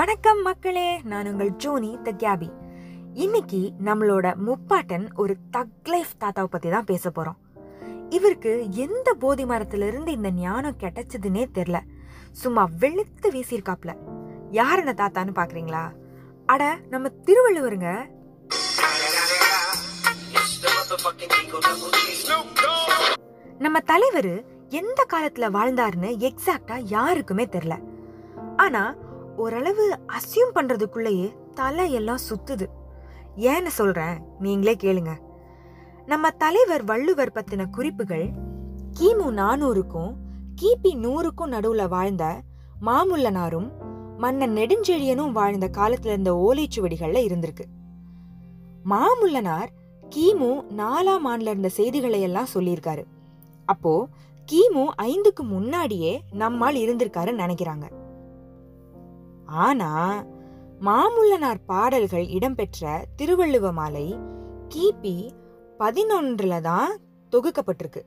வணக்கம் மக்களே நான் உங்கள் ஜோனி த கேபி இன்னைக்கு நம்மளோட முப்பாட்டன் ஒரு தக் லைஃப் தாத்தாவை பத்தி தான் பேச போறோம். இவருக்கு எந்த போதி மரத்துல இருந்து இந்த ஞானம் கிடைச்சதுன்னே தெரில சும்மா வெளுத்து வீசியிருக்காப்ல. யார் இந்த தாத்தான்னு பாக்குறீங்களா? அட நம்ம திருவள்ளுவருங்க. நம்ம தலைவர் எந்த காலத்துல வாழ்ந்தாருன்னு எக்ஸாக்டா யாருக்குமே தெரில ஆனா ஓரளவு அசியூம் பண்ணுறதுக்குள்ளேயே தலையெல்லாம் சுத்துது. ஏன்னு சொல்கிறேன் நீங்களே கேளுங்க. நம்ம தலைவர் வள்ளுவர் பற்றின குறிப்புகள் கிமு நானூறுக்கும் கிபி நூறுக்கும் நடுவில் வாழ்ந்த மாமுல்லனாரும் மன்னன் நெடுஞ்செழியனும் வாழ்ந்த காலத்துல இருந்த ஓலைச்சுவடிகள்ல இருந்திருக்கு. மாமுல்லனார் கிமு நாலாம் ஆண்டுல இருந்த செய்திகளை எல்லாம் சொல்லியிருக்காரு. அப்போ கிமு ஐந்துக்கு முன்னாடியே நம்மால் இருந்திருக்காருன்னு நினைக்கிறாங்க. ஆனா மாமுல்லனார் பாடல்கள் இடம்பெற்ற திருவள்ளுவ மாலை கிபி பதினொன்றுல தான் தொகுக்கப்பட்டிருக்கு.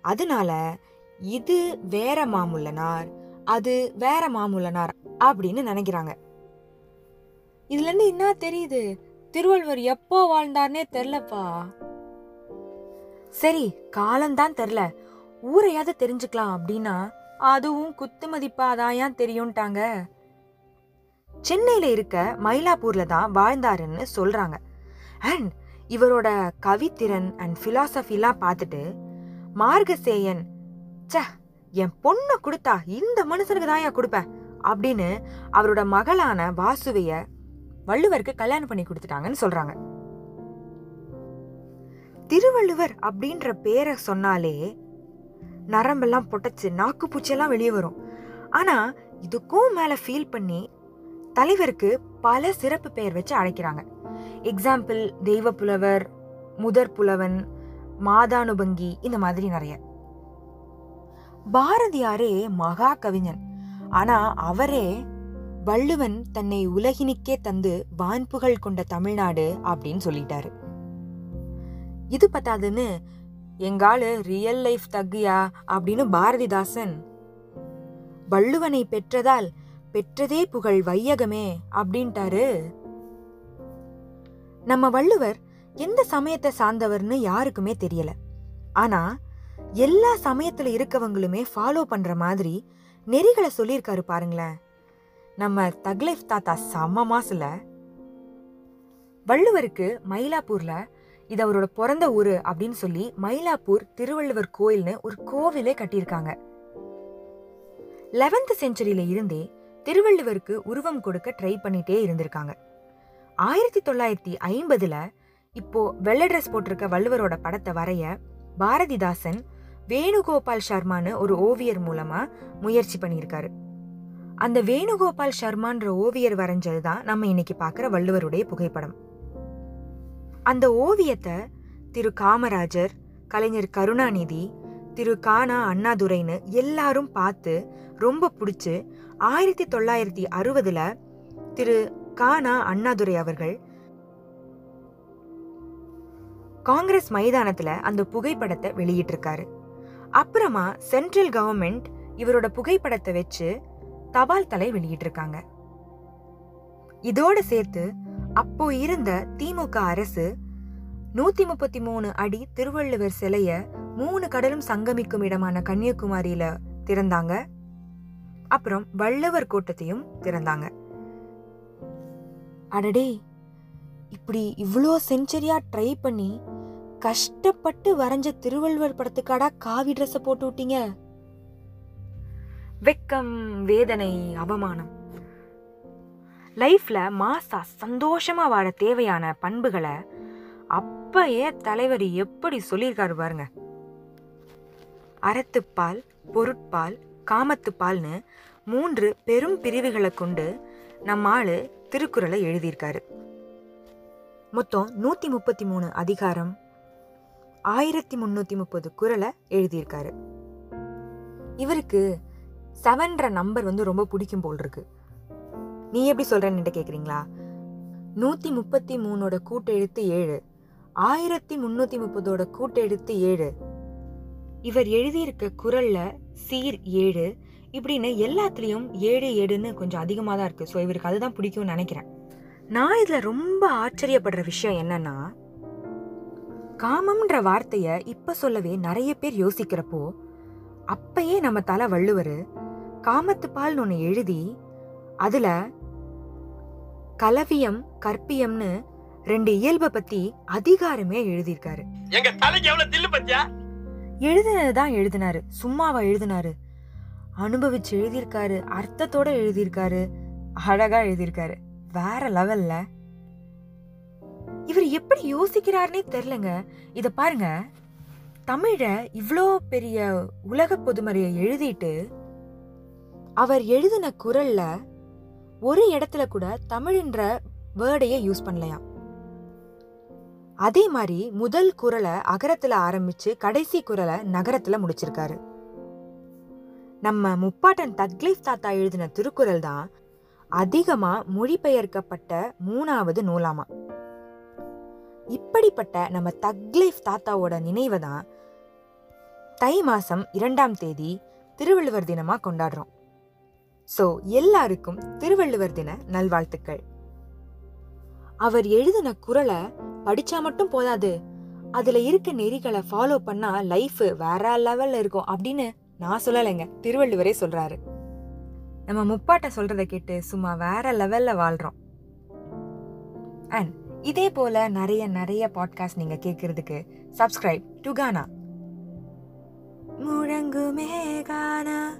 அதனால இது வேற மாமுல்லனார் அது வேற மாமுல்லனார் அப்படின்னு நினைக்கிறாங்க. இதுல இருந்து என்ன தெரியுது? திருவள்ளுவர் எப்போ வாழ்ந்தார்னே தெரிலப்பா. சரி காலம்தான் தெரில. ஊரையாவது தெரிஞ்சுக்கலாம் அப்படின்னா அதுவும் குத்து மதிப்பாதான் தெரியும்ட்டாங்க? சென்னையில இருக்க மயிலாப்பூர்ல தான் வாழ்ந்தாருன்னு சொல்றாங்க. அண்ட் இவரோட கவித்திறன் அண்ட் ஃபிலாசபிலாம் பார்த்துட்டு மார்கசேயன் ச என் பொண்ணை கொடுத்தா இந்த மனுஷனுக்கு தான் கொடுப்பேன் அப்படின்னு அவரோட மகளான வாசுவைய வள்ளுவருக்கு கல்யாணம் பண்ணி கொடுத்துட்டாங்கன்னு சொல்றாங்க. திருவள்ளுவர் அப்படின்ற பேரை சொன்னாலே நரம்பெல்லாம் பொட்டச்சு நாக்கு வெளியே வரும். ஆனா இதுக்கும் மேல ஃபீல் பண்ணி தலைவருக்கு பல சிறப்பு பெயர் வச்சு அழைக்கிறாங்க. எக்ஸாம்பிள் தெய்வ புலவர் முதற் புலவன் மாதானுபங்கி இந்த மாதிரி நிறைய. பாரதியாரே மகா கவிஞன் ஆனா அவரே வள்ளுவன் தன்னை உலகினிக்கே தந்து வான்புகழ் கொண்ட தமிழ்நாடு அப்படின்னு சொல்லிட்டாரு. இது பத்தாதுன்னு எங்காலு ரியல் லைஃப் தகுயா அப்படின்னு பாரதிதாசன் வள்ளுவனை பெற்றதால் பெற்றதே புகழ் வையகமே அப்படின்ட்டாரு. நம்ம வள்ளுவர் எந்த சமயத்தை சார்ந்தவர்னு யாருக்குமே தெரியல. ஆனா எல்லா சமயத்துல இருக்கவங்களுமே ஃபாலோ பண்ற மாதிரி நெறிகளை சொல்லியிருக்காரு பாருங்களேன். நம்ம தக்லைஃப் தாத்தா செம்ம மாசுல. வள்ளுவருக்கு மயிலாப்பூர்ல இது அவரோட பிறந்த ஊரு அப்படின்னு சொல்லி மயிலாப்பூர் திருவள்ளுவர் கோயில்னு ஒரு கோவிலே கட்டியிருக்காங்க. லெவன்த் செஞ்சுரியில இருந்தே திருவள்ளுவருக்கு உருவம் கொடுக்க ட்ரை பண்ணிட்டே இருந்திருக்காங்க. ஆயிரத்தி தொள்ளாயிரத்தி ஐம்பதுல இப்போ வெள்ளை ட்ரெஸ் போட்டிருக்க வள்ளுவரோட படத்தை வரைய பாரதிதாசன் வேணுகோபால் சர்மான்னு ஒரு ஓவியர் மூலமா முயற்சி பண்ணியிருக்காரு. அந்த வேணுகோபால் சர்மான்ற ஓவியர் வரைஞ்சது தான் நம்ம இன்னைக்கு பார்க்குற வள்ளுவருடைய புகைப்படம். அந்த ஓவியத்தை திரு காமராஜர் கலைஞர் கருணாநிதி திரு கானா அண்ணாதுரைன்னு எல்லாரும் பார்த்து ரொம்ப பிடிச்சி ஆயிரத்தி தொள்ளாயிரத்தி அறுபதுல திரு கானா அண்ணாதுரை அவர்கள் காங்கிரஸ் மைதானத்துல அந்த புகைப்படத்தை வெளியிட்டிருக்காரு. அப்புறமா சென்ட்ரல் கவர்மெண்ட் இவரோட புகைப்படத்தை வச்சு தபால் தலை வெளியிட்டிருக்காங்க. இதோட சேர்த்து அப்போ இருந்த திமுக அரசு நூத்தி முப்பத்தி மூணு அடி திருவள்ளுவர் சிலைய மூணு கடலும் சங்கமிக்கும் இடமான கன்னியாகுமரியில திறந்தாங்க. அப்புறம் வள்ளுவர் கோட்டத்தையும் திறந்தாங்க. அடடே இப்படி இவ்வளோ செஞ்சுரியா ட்ரை பண்ணி கஷ்டப்பட்டு வரைஞ்ச திருவள்ளுவர் படத்துக்காடா காவி ட்ரெஸ்ஸை போட்டு விட்டீங்க? வெக்கம் வேதனை அவமானம். லைஃப்ல மாசா சந்தோஷமா வாழ தேவையான பண்புகளை அப்பயே தலைவர் எப்படி சொல்லியிருக்காரு பாருங்க. அறத்துப்பால் பொருட்பால் காமத்துப்பால்னு மூன்று பெரும் பிரிவுகளை கொண்டு நம்ம ஆளு திருக்குறளை எழுதியிருக்காரு. மொத்தம் நூற்றி முப்பத்தி மூணு அதிகாரம் ஆயிரத்தி முந்நூற்றி முப்பது குரலை எழுதியிருக்காரு. இவருக்கு செவன்ற நம்பர் வந்து ரொம்ப பிடிக்கும் போல் இருக்கு. நீ எப்படி சொல்றன்னு கேட்குறீங்களா நூற்றி முப்பத்தி மூணோட கூட்டெழுத்து ஏழு ஆயிரத்தி முந்நூற்றி முப்பதோட கூட்டெழுத்து ஏழு. இவர் எழுதியிருக்க குரலில் சீர் ஏழு. இப்படின்னு எல்லாத்துலேயும் ஏழு ஏடுன்னு கொஞ்சம் அதிகமாக தான் இருக்குது ஸோ இவருக்கு அதுதான் பிடிக்கும்னு நினைக்கிறேன். நான் இதில் ரொம்ப ஆச்சரியப்படுற விஷயம் என்னன்னா காமம்ன்ற வார்த்தையை இப்போ சொல்லவே நிறைய பேர் யோசிக்கிறப்போ அப்பயே நம்ம தலை வள்ளுவர் காமத்து பால்னு ஒன்று எழுதி அதில் கலவியம் கற்பியம்னு ரெண்டு இயல்பை பற்றி அதிகாரமே எழுதியிருக்காரு. எங்க தலைக்கு எவ்வளவு தில்லு பத்தியா? எழுதுனது தான் எழுதினாரு. சும்மாவா எழுதினாரு. அனுபவிச்சு எழுதியிருக்காரு. அர்த்தத்தோட எழுதியிருக்காரு. அழகா எழுதியிருக்காரு. வேற லெவல்ல. இவர் எப்படி யோசிக்கிறாருனே தெரிலங்க இத பாருங்க. தமிழ இவ்வளோ பெரிய உலக பொதுமறையை எழுதிட்டு அவர் எழுதின குரல்ல ஒரு இடத்துல கூட தமிழ்ன்ற வேர்டையே யூஸ் பண்ணலையாம். அதே மாதிரி முதல் குரலை அகரத்தில் ஆரம்பித்து கடைசி குரலை நகரத்தில் முடிச்சிருக்காரு. நம்ம முப்பாட்டன் தக்லீஃப் தாத்தா எழுதின திருக்குறள் தான் அதிகமாக மொழிபெயர்க்கப்பட்ட மூணாவது நூலாமா. இப்படிப்பட்ட நம்ம தக்லீஃப் தாத்தாவோட நினைவை தான் தை மாதம் இரண்டாம் தேதி திருவள்ளுவர் தினமாக கொண்டாடுறோம். ஸோ எல்லாருக்கும் திருவள்ளுவர் தின நல்வாழ்த்துக்கள். அவர் எழுதின குரலை படிச்சா மட்டும் போதாது. அதுல இருக்க நெறிகளை ஃபாலோ பண்ணா லைஃப் வேற லெவல்ல இருக்கும் அப்படின்னு நான் சொல்லலைங்க. திருவள்ளுவரே சொல்றாரு. நம்ம முப்பாட்ட சொல்றதை கேட்டு சும்மா வேற லெவல்ல வாழ்றோம். அண்ட் இதே போல நிறைய நிறைய பாட்காஸ்ட் நீங்க கேட்கறதுக்கு சப்ஸ்கிரைப் டு கானா முழங்குமே கானா